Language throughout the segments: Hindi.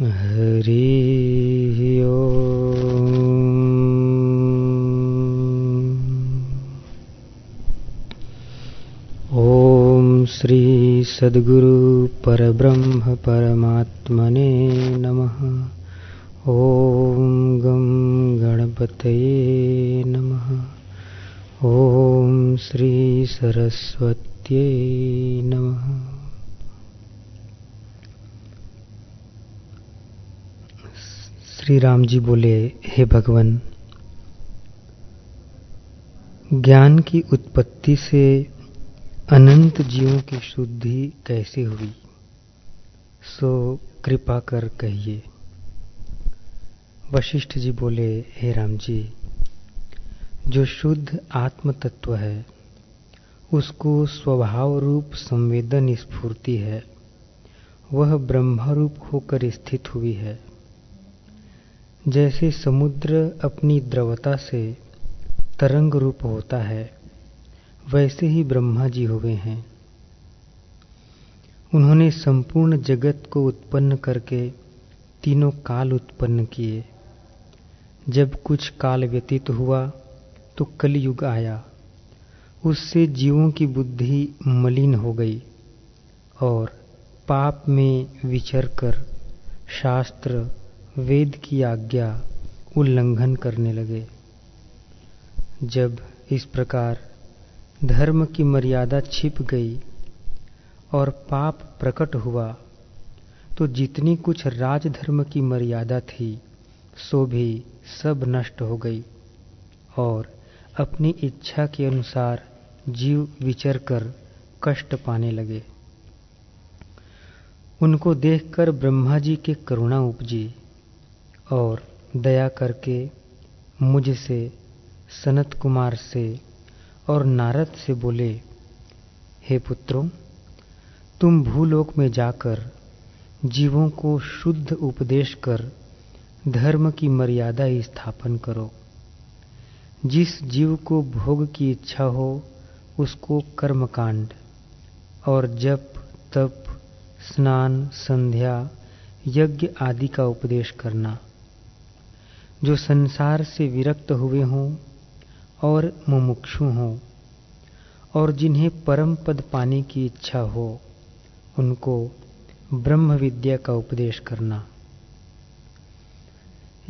हरि ॐ श्री सद्गुरु परब्रह्म परमात्मने नमः। ॐ गं गणपतये नमः। ॐ श्री सरस्वत्यै नमः। श्री राम जी बोले, हे भगवान, ज्ञान की उत्पत्ति से अनंत जीवों की शुद्धि कैसे हुई? सो कृपा कर कहिए। वशिष्ठ जी बोले, हे राम जी, जो शुद्ध आत्म तत्व है, उसको स्वभाव रूप संवेदन स्फूर्ति है, वह ब्रह्मरूप होकर स्थित हुई है। जैसे समुद्र अपनी द्रवता से तरंग रूप होता है, वैसे ही ब्रह्मा जी हुए हैं। उन्होंने संपूर्ण जगत को उत्पन्न करके तीनों काल उत्पन्न किए। जब कुछ काल व्यतीत हुआ तो कलयुग आया। उससे जीवों की बुद्धि मलिन हो गई और पाप में विचर कर शास्त्र वेद की आज्ञा उल्लंघन करने लगे। जब इस प्रकार धर्म की मर्यादा छिप गई और पाप प्रकट हुआ तो जितनी कुछ राजधर्म की मर्यादा थी, सो भी सब नष्ट हो गई और अपनी इच्छा के अनुसार जीव विचर कर कष्ट पाने लगे। उनको देखकर ब्रह्मा जी के करुणा उपजी। और दया करके मुझसे, सनत कुमार से और नारद से बोले, हे पुत्रों, तुम भूलोक में जाकर जीवों को शुद्ध उपदेश कर धर्म की मर्यादा स्थापन करो। जिस जीव को भोग की इच्छा हो, उसको कर्मकांड और जप, तप, स्नान, संध्या, यज्ञ आदि का उपदेश करना। जो संसार से विरक्त हुए हों और मुमुक्षु हों और जिन्हें परम पद पाने की इच्छा हो, उनको ब्रह्म विद्या का उपदेश करना।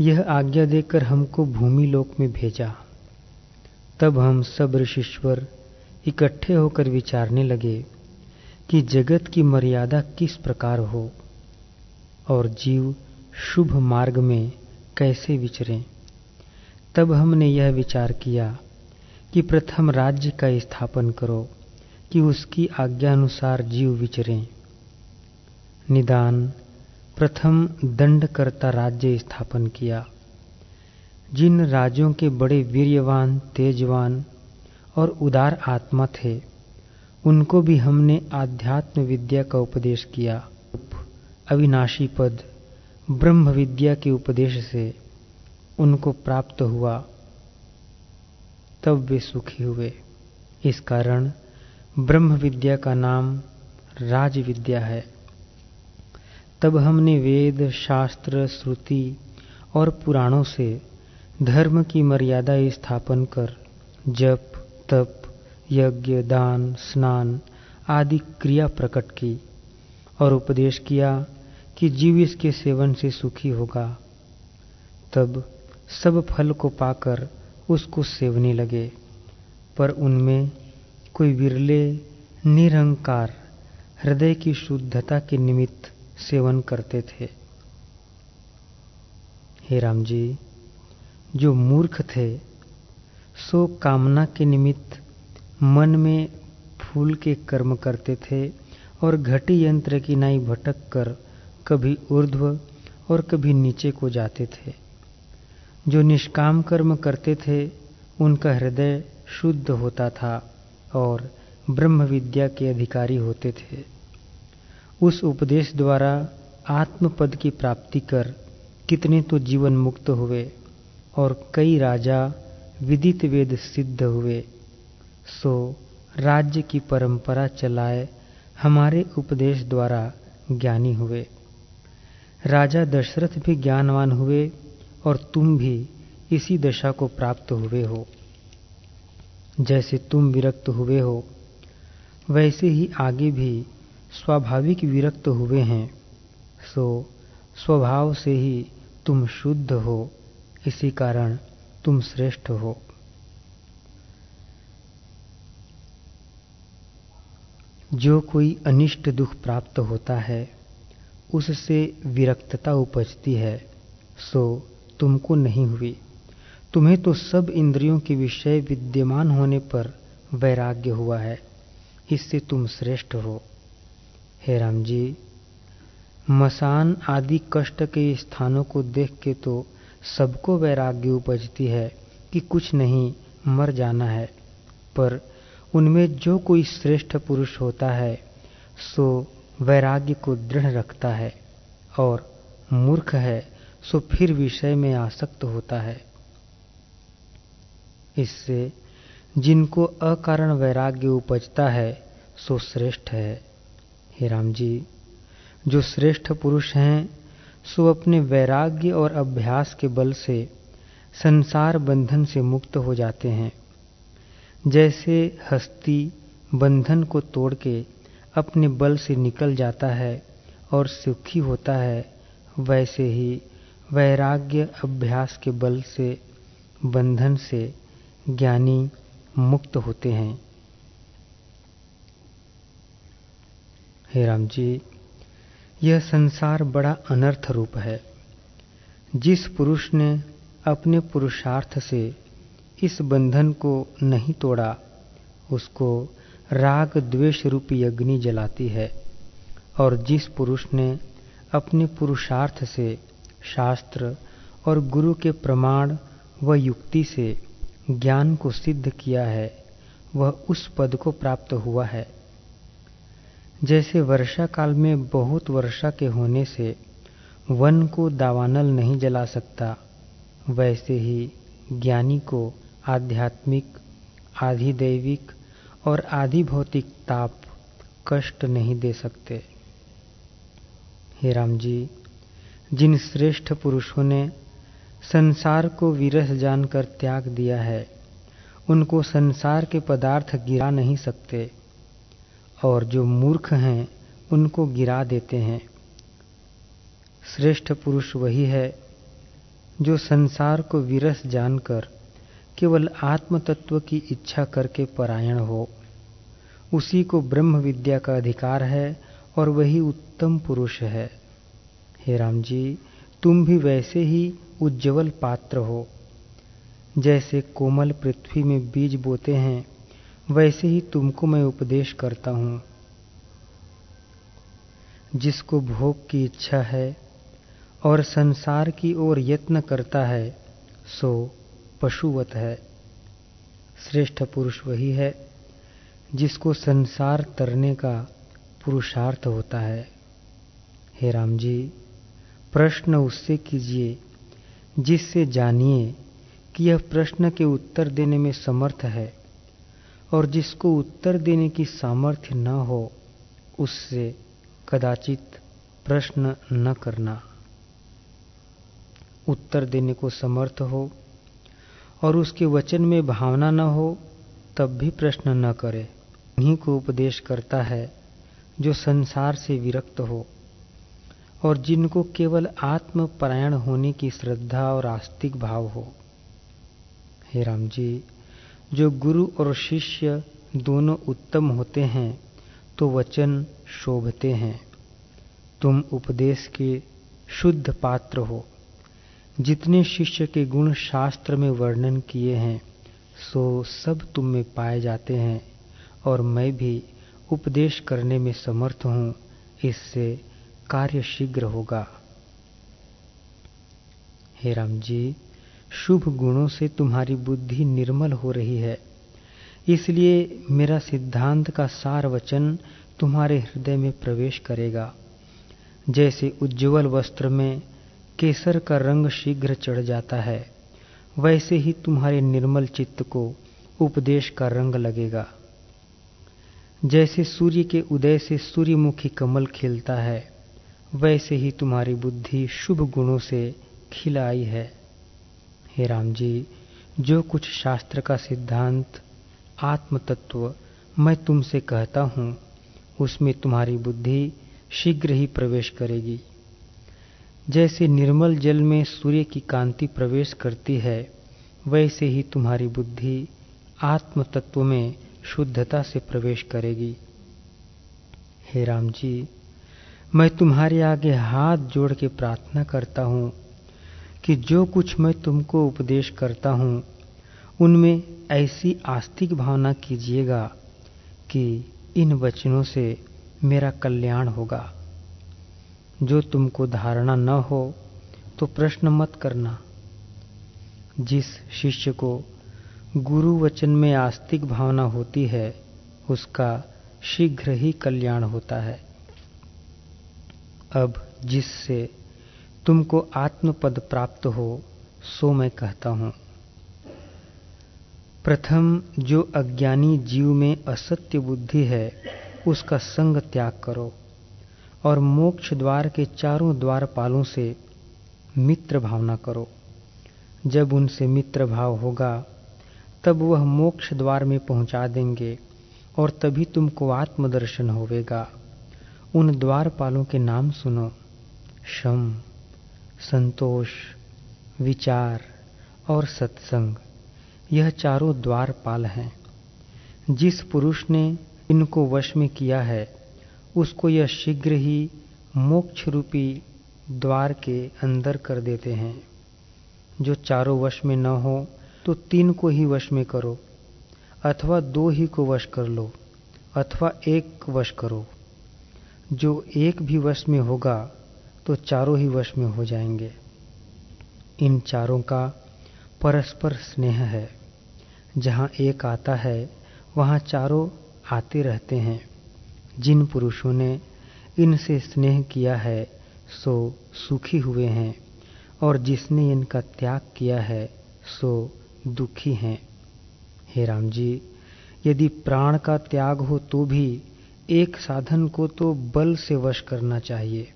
यह आज्ञा देकर हमको भूमि लोक में भेजा। तब हम सब ऋषिश्वर इकट्ठे होकर विचारने लगे कि जगत की मर्यादा किस प्रकार हो और जीव शुभ मार्ग में कैसे विचरें? तब हमने यह विचार किया कि प्रथम राज्य का स्थापन करो, कि उसकी आज्ञानुसार जीव विचरें। निदान, प्रथम दंडकर्ता राज्य स्थापन किया। जिन राज्यों के बड़े वीर्यवान, तेजवान और उदार आत्मा थे, उनको भी हमने आध्यात्म विद्या का उपदेश किया। अविनाशी पद ब्रह्म विद्या के उपदेश से उनको प्राप्त हुआ, तब वे सुखी हुए। इस कारण ब्रह्म विद्या का नाम राज विद्या है। तब हमने वेद, शास्त्र, श्रुति और पुराणों से धर्म की मर्यादा स्थापन कर जप, तप, यज्ञ, दान, स्नान आदि क्रिया प्रकट की और उपदेश किया कि जीव इसके सेवन से सुखी होगा। तब सब फल को पाकर उसको सेवने लगे, पर उनमें कोई विरले निरंकार, हृदय की शुद्धता के निमित्त सेवन करते थे। हे राम जी जो मूर्ख थे, सो कामना के निमित्त मन में फूल के कर्म करते थे और घटी यंत्र की नाई भटक कर कभी ऊर्ध्व और कभी नीचे को जाते थे। जो निष्काम कर्म करते थे, उनका हृदय शुद्ध होता था और ब्रह्म विद्या के अधिकारी होते थे। उस उपदेश द्वारा आत्मपद की प्राप्ति कर कितने तो जीवन मुक्त हुए और कई राजा विदित वेद सिद्ध हुए। सो राज्य की परंपरा चलाए हमारे उपदेश द्वारा ज्ञानी हुए। राजा दशरथ भी ज्ञानवान हुए और तुम भी इसी दशा को प्राप्त हुए हो। जैसे तुम विरक्त हुए हो, वैसे ही आगे भी स्वाभाविक विरक्त हुए हैं। सो स्वभाव से ही तुम शुद्ध हो, इसी कारण तुम श्रेष्ठ हो। जो कोई अनिष्ट दुख प्राप्त होता है उससे विरक्तता उपजती है, सो तुमको नहीं हुई। तुम्हें तो सब इंद्रियों के विषय विद्यमान होने पर वैराग्य हुआ है, इससे तुम श्रेष्ठ हो। हे राम जी, मसान आदि कष्ट के स्थानों को देख के तो सबको वैराग्य उपजती है कि कुछ नहीं, मर जाना है। पर उनमें जो कोई श्रेष्ठ पुरुष होता है, सो वैराग्य को दृढ़ रखता है और मूर्ख है, सो फिर विषय में आसक्त होता है। इससे जिनको अकारण वैराग्य उपजता है, सो श्रेष्ठ है। हे राम जी, जो श्रेष्ठ पुरुष हैं, सो अपने वैराग्य और अभ्यास के बल से संसार बंधन से मुक्त हो जाते हैं। जैसे हस्ती बंधन को तोड़ के अपने बल से निकल जाता है और सुखी होता है, वैसे ही वैराग्य अभ्यास के बल से, बंधन से ज्ञानी मुक्त होते हैं। हे राम जी, यह संसार बड़ा अनर्थ रूप है। जिस पुरुष ने अपने पुरुषार्थ से इस बंधन को नहीं तोड़ा, उसको राग द्वेष रूपी अग्नि जलाती है, और जिस पुरुष ने अपने पुरुषार्थ से शास्त्र और गुरु के प्रमाण व युक्ति से ज्ञान को सिद्ध किया है, वह उस पद को प्राप्त हुआ है। जैसे वर्षा काल में बहुत वर्षा के होने से वन को दावानल नहीं जला सकता, वैसे ही ज्ञानी को आध्यात्मिक, आधिदैविक और आधि भौतिक ताप कष्ट नहीं दे सकते। हे राम जी जिन श्रेष्ठ पुरुषों ने संसार को विरस जानकर त्याग दिया है, उनको संसार के पदार्थ गिरा नहीं सकते, और जो मूर्ख हैं, उनको गिरा देते हैं। श्रेष्ठ पुरुष वही है, जो संसार को विरस जानकर केवल आत्म तत्व की इच्छा करके परायण हो। उसी को ब्रह्म विद्या का अधिकार है और वही उत्तम पुरुष है। हे राम जी, तुम भी वैसे ही उज्जवल पात्र हो। जैसे कोमल पृथ्वी में बीज बोते हैं, वैसे ही तुमको मैं उपदेश करता हूँ। जिसको भोग की इच्छा है और संसार की ओर यत्न करता है, सो पशुवत है। श्रेष्ठ पुरुष वही है, जिसको संसार तरने का पुरुषार्थ होता है। हे राम जी प्रश्न उससे कीजिए, जिससे जानिए कि यह प्रश्न के उत्तर देने में समर्थ है और जिसको उत्तर देने की सामर्थ्य न हो, उससे कदाचित प्रश्न न करना। उत्तर देने को समर्थ हो और उसके वचन में भावना न हो, तब भी प्रश्न न करे। उन्हीं को उपदेश करता है जो संसार से विरक्त हो, और जिनको केवल आत्म परायण होने की श्रद्धा और आस्तिक भाव हो। हे राम जी, जो गुरु और शिष्य दोनों उत्तम होते हैं तो वचन शोभते हैं। तुम उपदेश के शुद्ध पात्र हो। जितने शिष्य के गुण शास्त्र में वर्णन किए हैं, सो सब तुम में पाए जाते हैं, और मैं भी उपदेश करने में समर्थ हूँ, इससे कार्य शीघ्र होगा। हे राम जी, शुभ गुणों से तुम्हारी बुद्धि निर्मल हो रही है। इसलिए मेरा सिद्धांत का सार वचन तुम्हारे हृदय में प्रवेश करेगा। जैसे उज्ज्वल वस्त्र में केसर का रंग शीघ्र चढ़ जाता है। वैसे ही तुम्हारे निर्मल चित्त को उपदेश का रंग लगेगा। जैसे सूर्य के उदय से सूर्यमुखी कमल खिलता है, वैसे ही तुम्हारी बुद्धि शुभ गुणों से खिलाई है। हे राम जी जो कुछ शास्त्र का सिद्धांत आत्म तत्व मैं तुमसे कहता हूँ, उसमें तुम्हारी बुद्धि शीघ्र ही प्रवेश करेगी। जैसे निर्मल जल में सूर्य की कांति प्रवेश करती है, वैसे ही तुम्हारी बुद्धि आत्म तत्व में शुद्धता से प्रवेश करेगी। हे राम जी, मैं तुम्हारे आगे हाथ जोड़ के प्रार्थना करता हूँ कि जो कुछ मैं तुमको उपदेश करता हूँ, उनमें ऐसी आस्तिक भावना कीजिएगा कि इन वचनों से मेरा कल्याण होगा। जो तुमको धारणा न हो तो प्रश्न मत करना। जिस शिष्य को गुरु वचन में आस्तिक भावना होती है, उसका शीघ्र ही कल्याण होता है। अब जिससे तुमको आत्मपद प्राप्त हो, सो मैं कहता हूँ। प्रथम जो अज्ञानी जीव में असत्य बुद्धि है, उसका संग त्याग करो। और मोक्ष द्वार के चारों द्वारपालों से मित्र भावना करो। जब उनसे मित्र भाव होगा, तब वह मोक्ष द्वार में पहुँचा देंगे और तभी तुमको आत्मदर्शन होवेगा। उन द्वारपालों के नाम सुनो। शम, संतोष, विचार और सत्संग, यह चारों द्वारपाल हैं। जिस पुरुष ने इनको वश में किया है उसको यह शीघ्र ही मोक्ष रूपी द्वार के अंदर कर देते हैं। जो चारों वश में न हो तो तीन को ही वश में करो, अथवा दो ही को वश कर लो, अथवा एक वश करो। जो एक भी वश में होगा तो चारों ही वश में हो जाएँगे। इन चारों का परस्पर स्नेह है। जहाँ एक आता है, वहाँ चारों आते रहते हैं। जिन पुरुषों ने इनसे स्नेह किया है, सो सुखी हुए हैं, और जिसने इनका त्याग किया है, सो दुखी हैं। हे राम जी, यदि प्राण का त्याग हो तो भी एक साधन को तो बल से वश करना चाहिए।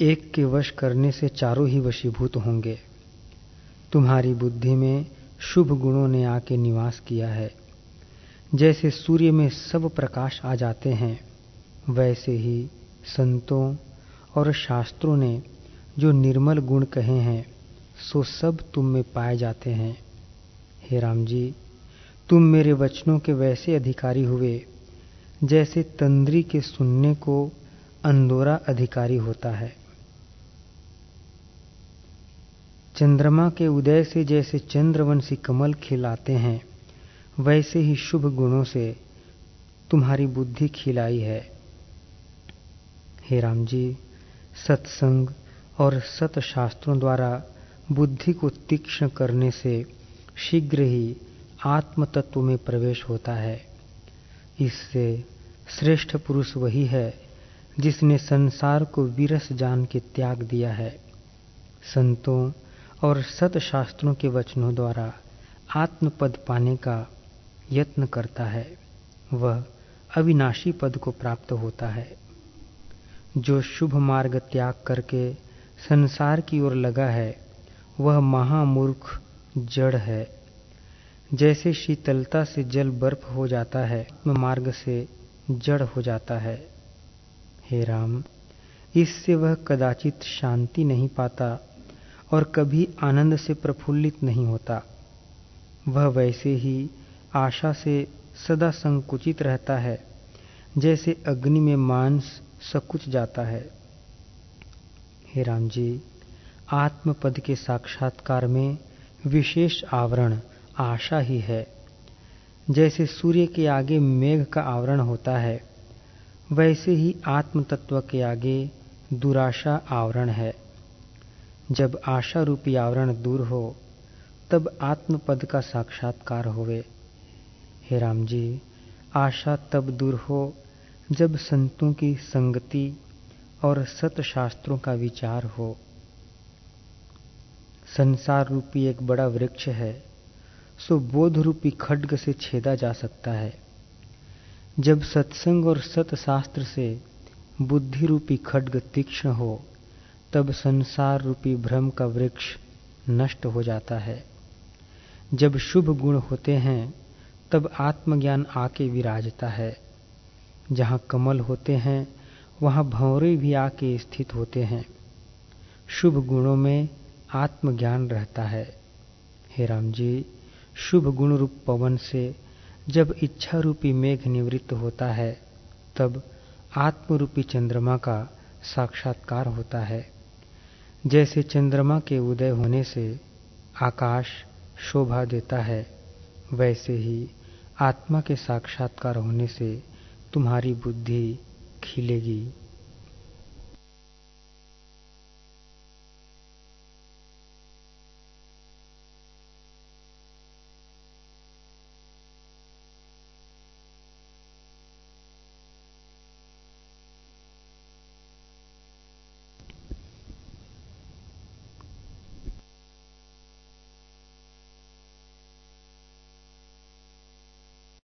एक के वश करने से चारों ही वशीभूत होंगे। तुम्हारी बुद्धि में शुभ गुणों ने आके निवास किया है। जैसे सूर्य में सब प्रकाश आ जाते हैं, वैसे ही संतों और शास्त्रों ने जो निर्मल गुण कहे हैं, सो सब तुम में पाए जाते हैं। हे राम जी, तुम मेरे वचनों के वैसे अधिकारी हुए, जैसे तंद्री के सुनने को अंदोरा अधिकारी होता है। चंद्रमा के उदय से जैसे चंद्रवंशी कमल खिलाते हैं, वैसे ही शुभ गुणों से तुम्हारी बुद्धि खिलाई है। हे राम जी सत्संग और सतशास्त्रों द्वारा बुद्धि को तीक्ष्ण करने से शीघ्र ही आत्म तत्व में प्रवेश होता है। इससे श्रेष्ठ पुरुष वही है जिसने संसार को विरस जान के त्याग दिया है। संतों और सतशास्त्रों के वचनों द्वारा आत्मपद पाने का यत्न करता है, वह अविनाशी पद को प्राप्त होता है। जो शुभ मार्ग त्याग करके संसार की ओर लगा है, वह महामूर्ख जड़ है। जैसे शीतलता से जल बर्फ़ हो जाता है मार्ग से जड़ हो जाता है। हे राम, इससे वह कदाचित शांति नहीं पाता। और कभी आनंद से प्रफुल्लित नहीं होता। वह वैसे ही आशा से सदा संकुचित रहता है, जैसे अग्नि में मांस सकुच जाता है। हे राम जी, आत्मपद के साक्षात्कार में विशेष आवरण आशा ही है। जैसे सूर्य के आगे मेघ का आवरण होता है, वैसे ही आत्म तत्व के आगे दुराशा आवरण है। जब आशा रूपी आवरण दूर हो, तब आत्मपद का साक्षात्कार होवे। हे राम जी आशा तब दूर हो जब संतों की संगति और सतशास्त्रों का विचार हो। संसार रूपी एक बड़ा वृक्ष है, सो बोध रूपी खड्ग से छेदा जा सकता है। जब सत्संग और सतशास्त्र से बुद्धि रूपी खड्ग तीक्ष्ण हो तब संसार रूपी भ्रम का वृक्ष नष्ट हो जाता है। जब शुभ गुण होते हैं, तब आत्मज्ञान आके विराजता है। जहाँ कमल होते हैं, वहाँ भंवरे भी आके स्थित होते हैं। शुभ गुणों में आत्मज्ञान रहता है। हे राम जी, शुभ गुण रूप पवन से जब इच्छा रूपी मेघ निवृत्त होता है, तब आत्म रूपी चंद्रमा का साक्षात्कार होता है। जैसे चंद्रमा के उदय होने से आकाश शोभा देता है, वैसे ही आत्मा के साक्षात्कार होने से तुम्हारी बुद्धि खिलेगी।